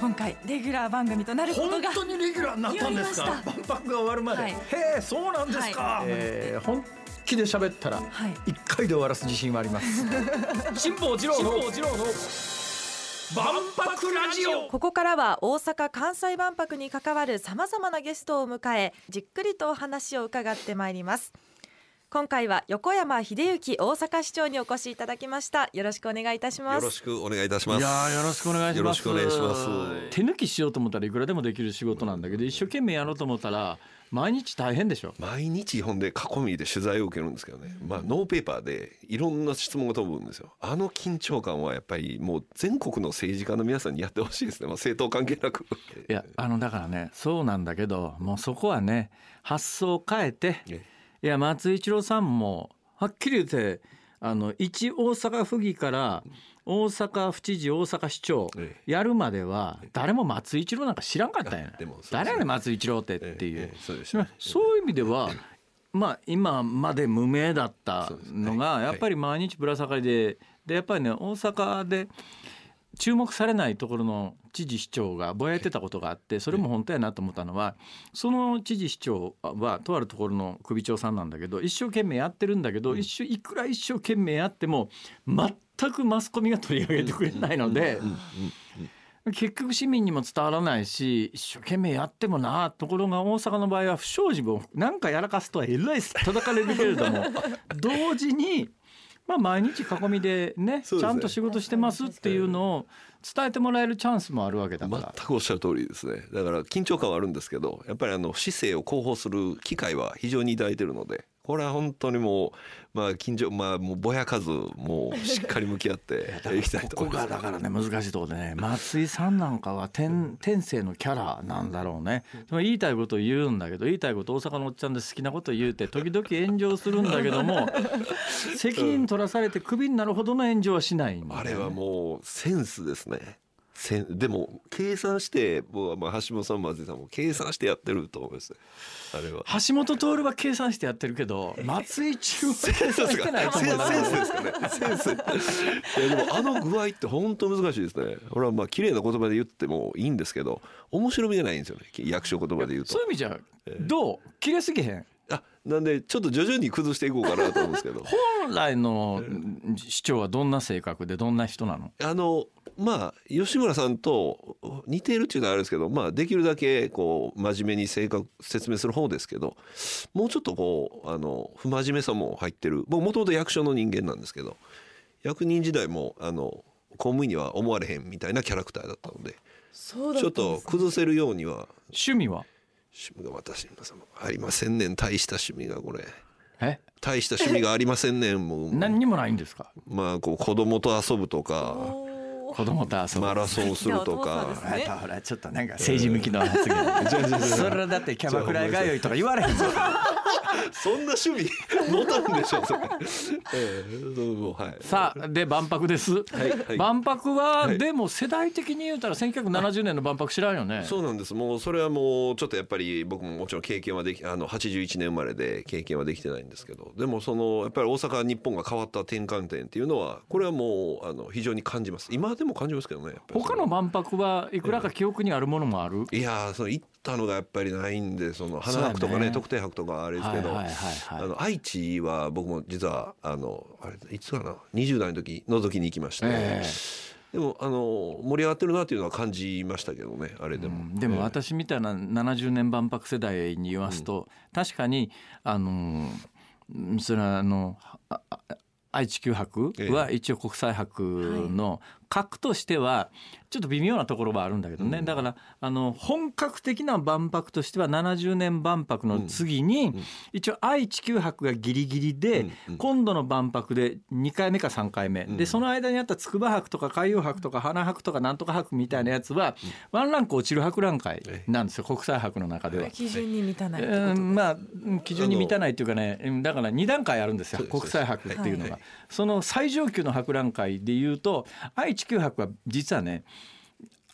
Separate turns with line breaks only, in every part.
今回レギュラー番組となること
本
が
当にレギュラーになったんですか？万博が終わるまで、
はい。
へえそうなんですか、
はい。
えー本気で喋ったら
はい。
一回で終わらす自信はあります。辛坊治郎の万博ラジオ。
ここからは大阪・関西万博に関わるさまざまなゲストを迎えじっくりとお話を伺ってまいります今回は横山秀幸大阪市長にお越しいただきました。よろしくお願いいたします。
よろしくお願いいたします。
いやーよろしくお願いします。
よろしくお願いします。
手抜きしようと思ったらいくらでもできる仕事なんだけど一生懸命やろうと思ったら毎日大変でしょ。
毎日ほんで囲みで取材を受けるんですけどね、まあ、ノーペーパーでいろんな質問が飛ぶんですよ。あの緊張感はやっぱりもう全国の政治家の皆さんにやってほしいですね、まあ、政党関係なく。
いやあのだからねそうなんだけどもうそこはね発想を変えて
え
いや松井一郎さんもはっきり言ってあの一大阪府議から大阪府知事大阪市長
え
やるまでは誰も松井一郎なんか知らんかったんや。
ね。
誰やねん松井一郎ってっ
え
ていう。
ええそう
いう意味ではまあ今まで無名だったのがやっぱり毎日ぶら下がりででやっぱりね大阪で注目されないところの知事市長がぼやいてたことがあってそれも本当やなと思ったのはその知事市長はとあるところの首長さんなんだけど一生懸命やってるんだけど一生いくら一生懸命やっても全くマスコミが取り上げてくれないので。結局市民にも伝わらないし一生懸命やってもなところが大阪の場合は不祥事も何かやらかすとはえらい叩かれるけれども 同時に、まあ、毎日囲みでね
ね。
ちゃんと仕事してますっていうのを伝えてもらえるチャンスもあるわけだか
全
ら。
くおっしゃる通りですね。だから緊張感はあるんですけどやっぱりあの市政を広報する機会は非常にいただいてるのでこれは本当にもうまあ緊張まあもうぼやかずもうしっかり向き合っていきたいと
ここ
思います。
がだからね難しいところでね 松井さんなんかは天天性のキャラなんだろうね。でも言いたいことを言うんだけど言いたいこと大阪のおっちゃんで好きなこと言うて時々炎上するんだけども 責任取らされてクビになるほどの炎上はしないね。
あれはもうセンスですね。せんでも計算して僕はまあ橋本さんも松井さんも計算してやってると思います。あれは。
橋本徹は計算してやってるけど松井中は計算してないと思う
センスですかね。センス。でもあの具合って本当難しいですね。俺はまあ綺麗な言葉で言ってもいいんですけど、面白みがないんですよね。役所言葉で言うと
そういう。意味じゃどう？切れすぎへん？
あ、なんでちょっと徐々に崩していこうかなと思うんですけど。
本来の市長はどんな性格でどんな人なの？
あのまあ吉村さんと似ているっていうのはあるんですけど、まあ、できるだけこう真面目に正確説明する方ですけどもうちょっとこうあの不真面目さも入ってる。僕もともと役所の人間なんですけど役人時代もあの公務員には思われへんみたいなキャラクターだったので
そうだ
ちょっと崩せるようには。
趣味は？
趣味が私にありませんねん。大した趣味がこれ。
え？
大した趣味がありませんねんもう。
何にもないんですか？
まあこう子供と遊ぶとか。
子供と遊ぶ。
マラソンするとか。
素敵なお父さんですね。
やっぱほらちょっとなんか政治向きの発言 それだってキャバクラ通いとか言われへんぞ
そんな趣味 持たんでしょそれ。ええそうもうはい。
さあで万博です、
はい
万博は、
はい
でも世代的に言うたら1970年の万博知らんよね
そうなんです。もうそれはもうちょっとやっぱり僕ももちろん経験はできあの81年生まれで経験はできてないんですけど、でもそのやっぱり大阪日本が変わった転換点っていうのはこれはもうあの非常に感じます。今でも感じますけどね。
他の万博はいくらか記憶にあるものもある、
いやーその行ったのがやっぱりないんでその花博とかね特定博とかあれですけど、
はいはいはいはい。
あの愛知は僕も実はあのあれいつかな20代の時覗きに行きまして。
え
でもあの盛り上がってるなっていうのは感じましたけどねあれでも、
うんでも私みたいな70年万博世代に言わすと、確かにあのーそれはあのああ愛知九博は一応国際博の格としてはちょっと微妙なところはあるんだけどね、だからあの本格的な万博としては70年万博の次に一応愛知九博がギリギリで今度の万博で2回目か3回目。でその間にあった筑波博とか海洋博とか花博とかなんとか博みたいなやつはワンランク落ちる博覧会なんですよ。国際博の中では。
基準に満たないってこと
うんまあうん基準に満たないっていうかねうんだから2段階あるんですよ。国際博っていうのが、その最上級の博覧会でいうと愛知九博は実はね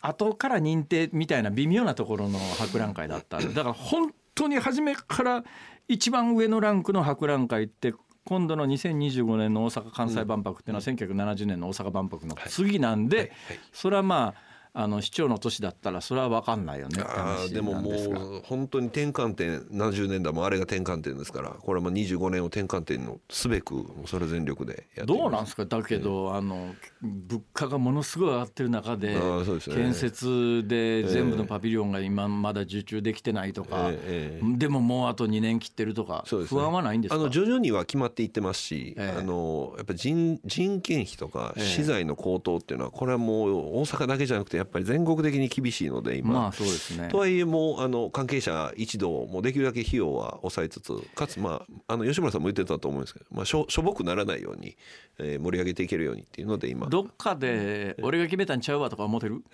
後から認定みたいな微妙なところの博覧会だった だから本当に初めから一番上のランクの博覧会って今度の2025年の大阪・関西万博っていうのは1970年の大阪万博の次なんで、それはまああの市長の年だったらそれは分かんないよねって
でももう本当に転換点何十年だもあれが転換点ですからこれはもう25年を転換点のすべくそれ全力でやって
どうなんですか？だけど、あの物価がものすごい上がってる中で
ね。
建設で全部のパビリオンが今まだ受注できてないとか、
ええええ。
でももうあと2年切ってるとか、
ね。
不安はないんですか？
あの徐々には決まっていってますし、
ええ。
あのやっぱり人人件費とか
ええ。
資材の高騰っていうのはこれはもう大阪だけじゃなくてやっぱり全国的に厳しいので今、
まあそうですね。
とはいえもうあの関係者一同もうできるだけ費用は抑えつつかつまああの吉村さんも言ってたと思うんですけど、まあ、しょしょぼくならないように、えー盛り上げていけるようにっていうので今。
どっかで俺が決めたんちゃうわとか思ってる？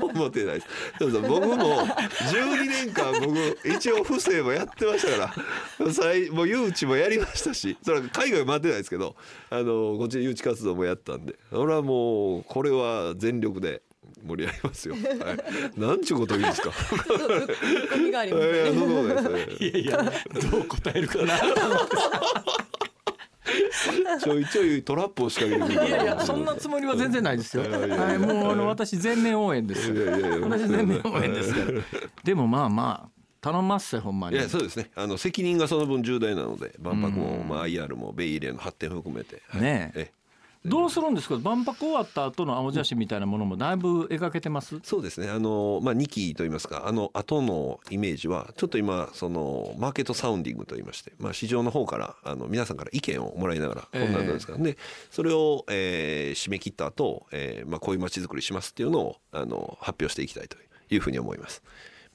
思ってないです。でもさ僕も12年間僕一応不正もやってましたから、最もう誘致もやりましたし、それは海外は回ってないですけど、あのこっちで誘致活動もやったんで、俺はもうこれは全力で盛り上げますよ。はい、なんちゅうこと言うんですか。
込みがあり
い
ます
ね。
いやいやどう答えるかな
ちょいちょいトラップを仕掛けてくる。
いやいやそんなつもりは全然ないですよ。はい、もうあの私全面応援です。
いやいやいや
私全面応援ですから。でもまあまあ頼まっせほんまに。
いやそうですね。あの責任がその分重大なので、万博もまあ IR もベイイレの発展を含めて。はい
ねえ
ええ
どうするんですか？万博終わった後の青写真みたいなものもだいぶ描けてます？
そうですね。あの、まあ、2期といいますかあの後のイメージはちょっと今そのマーケットサウンディングといいまして、まあ、市場の方からあの皆さんから意見をもらいながらこんなんなんですか、でそれを、えー締め切った後、えーまあこういう街づくりしますっていうのをあの発表していきたいというふうに思います。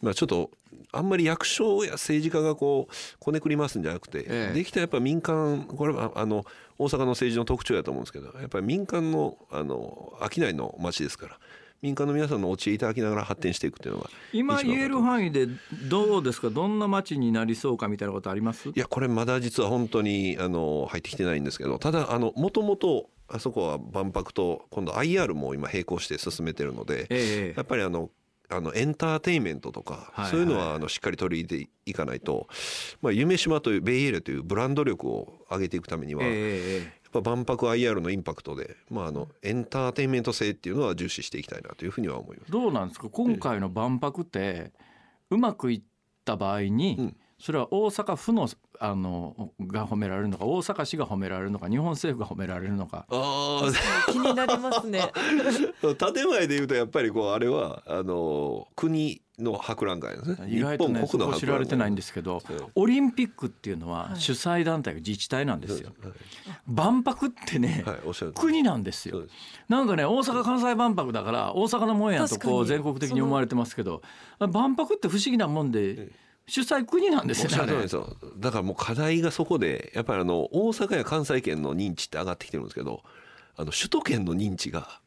まあ、ちょっとあんまり役所や政治家がこうこねくり回すんじゃなくて、
ええ。
できたらやっぱ民間これはあの大阪の政治の特徴やと思うんですけどやっぱり民間のあの商いの街ですから民間の皆さんのお知恵いただきながら発展していくっていうのが
今言える範囲でどうですか？どんな街になりそうかみたいなことあります？
いやこれまだ実は本当にあの入ってきてないんですけどただあのもともとあそこは万博と今度 IR も今並行して進めてるので、
ええ。
やっぱりあのあのエンターテインメントとか、
はいはい。
そういうのはあのしっかり取り入れていかないと、まあ、夢島というベイエールというブランド力を上げていくためには、やっ
ええ。
ぱ万博 IR のインパクトで、まあ、あのエンターテインメント性っていうのは重視していきたいなというふうには思います。
どうなんですか？今回の万博ってうまくいった場合に、
うん
それは大阪府のあのが褒められるのか大阪市が褒められるのか日本政府が褒められるのか。
あ
気になりますね。
あ 建前で言うとやっぱりこうあれはあの国の博覧会ですね。
意外とねそこ知られてないん
で
ですけどオリンピックっていうのは
はい。
主催団体が自治体なんですよ。
はい。
万博ってね、
はい、
国なんですよ。なんかね大阪・関西万博だから大阪のもんやとこう全国的に思われてますけど万博って不思議なもんで主催国なんですよね
です。よだからもう課題がそこでやっぱりあの大阪や関西圏の認知って上がってきてるんですけどあの首都圏の認知が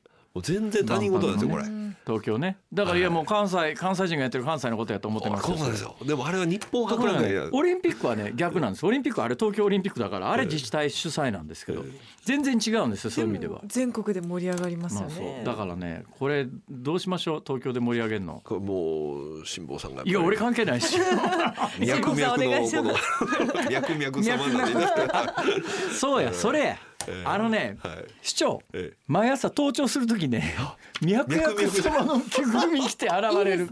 全然他人事なんですよこれ。
東京ね。だからいやもう関西関西人がやってる関西のことやと思ってます
そうなんですよ。でもあれは日本博覧会や。
オリンピックはね逆なんです。オリンピックはあれ東京オリンピックだからあれ自治体主催なんですけど全然違うんですよそういう意味では。
全国で盛り上がります
まあ、
よね。
そう。だからねこれどうしましょう東京で盛り上げるの？
これもう辛坊さんが
いや俺関係ないし。
脈々
辛坊さんお願
の
いしま
この脈々様なんでね
そうやそれあのね
はい。
市長
ええ。
毎朝登庁する時ね 脈々様の着ぐるみ着て現れる。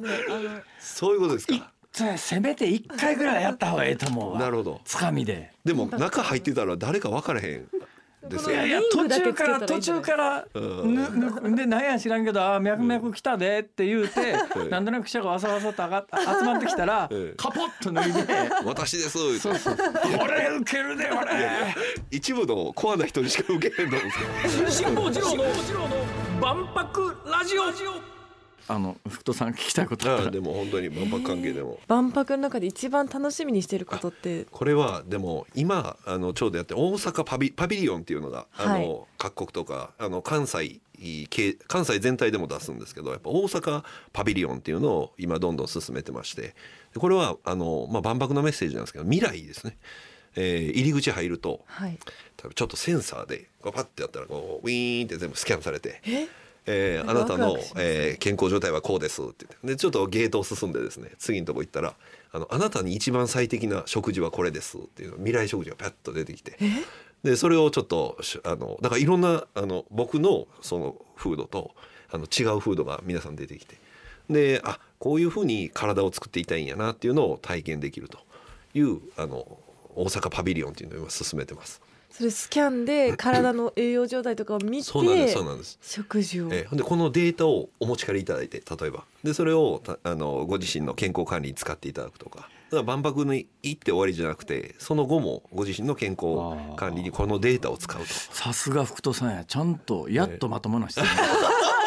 そういうことですか。
せせめて一回ぐらいやった方がええと思うわ。
なるほど。
つかみで。
でも中入ってたら誰か分からへんですよ
いやいや途中から途中から
うん。
ぬぬで何や知らんけどあー脈々来たでって言うて
うん
なんとなく記者がわさわさと上がっ集まってきたら
うん
カポッと脱いで
私です
そうそうこれウケるでこれ
一部のコアな人にしか受けへんと思うんですよ
辛坊治郎の万博ラジオあの福戸さん聞きたいことあったら。
ああでも本当に万博関係でも。
万博の中で一番楽しみにしてることって。
これはでも今あのちょうどやって大阪パビパビリオンっていうのがあの、
はい
各国とかあの関西系関西全体でも出すんですけどやっぱ大阪パビリオンっていうのを今どんどん進めてましてでこれはあの、まあ、万博のメッセージなんですけど未来ですね、えー入り口入ると
はい。
多分ちょっとセンサーでこうパッてやったらこうウィーンって全部スキャンされて。
え
えーあなたのえー健康状態はこうですって言って。でちょっとゲートを進んでですね次のとこ行ったらあのあなたに一番最適な食事はこれですっていう未来食事がパッと出てきて。でそれをちょっとしあのだからいろんなあの僕のそのフードとあの違う風土が皆さん出てきて。であこういうふうに体を作っていたいんやなっていうのを体験できるというあの大阪パビリオンっていうのを今進めてます。
それスキャンで 体の栄養状態とかを見て
そうなんですそうなんです。
食事を、
えーでこのデータをお持ち帰りいただいて例えば。でそれをたあのご自身の健康管理に使っていただくとか。だから万博に行って終わりじゃなくてその後もご自身の健康管理にこのデータを使うと。
さすが福戸さんや。ちゃんとやっとまともな質問、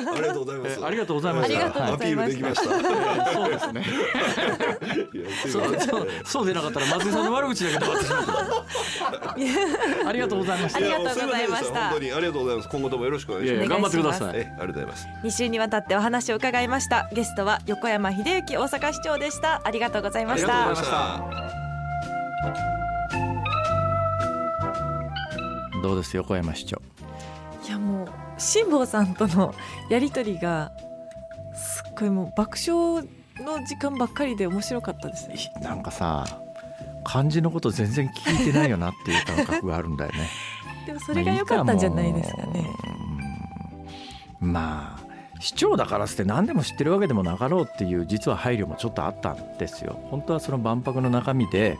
ありがとうございます。
えありがとうございました
アピールできました。
そうですね。そうそうそうでなかったら松井さんの悪口だけで終わってしまったありがとうございました。
ありがとうございました。
本当にありがとうございます。今後ともよろしくお願いします。
頑張ってください
えありがとうございます
2週にわたってお話を伺いました。ゲストは横山秀幸大阪市長でした。ありがとうございまし
ありがとうござい
た。
ました。どうです横山市長？
いやもう辛坊さんとのやりとりがすっごいもう爆笑の時間ばっかりで面白かったですね。
なんかさ漢字のこと全然聞いてないよなっていう感覚があるんだよね。
でもそれが良かったんじゃないですかね。
うん。まあ市長だからって何でも知ってるわけでもなかろうっていう実は配慮もちょっとあったんですよ。本当はその万博の中身で、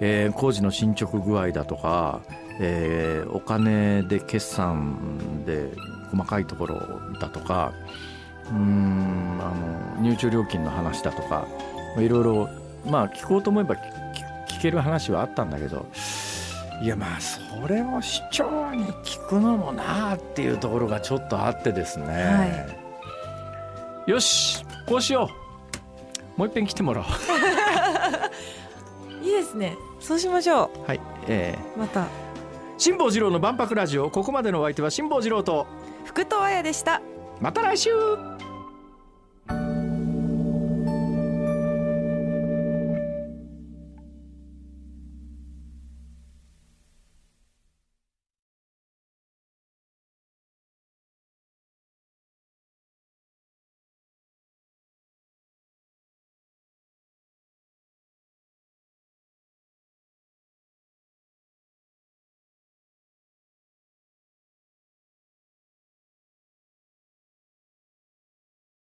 えー工事の進捗具合だとか、えーお金で決算で細かいところだとかうーんあの入場料金の話だとかいろいろまあ聞こうと思えば聞聞ける話はあったんだけどいやまあそれを市長に聞くのもなあっていうところがちょっとあってですね、よしこうしよう。もう一遍来てもらおう。
いいですね。そうしましょ
はいえ
うまた。
ー、辛坊治郎の万博ラジオ。ここまでのお相手は辛坊治郎と
福藤彩でした。
また来週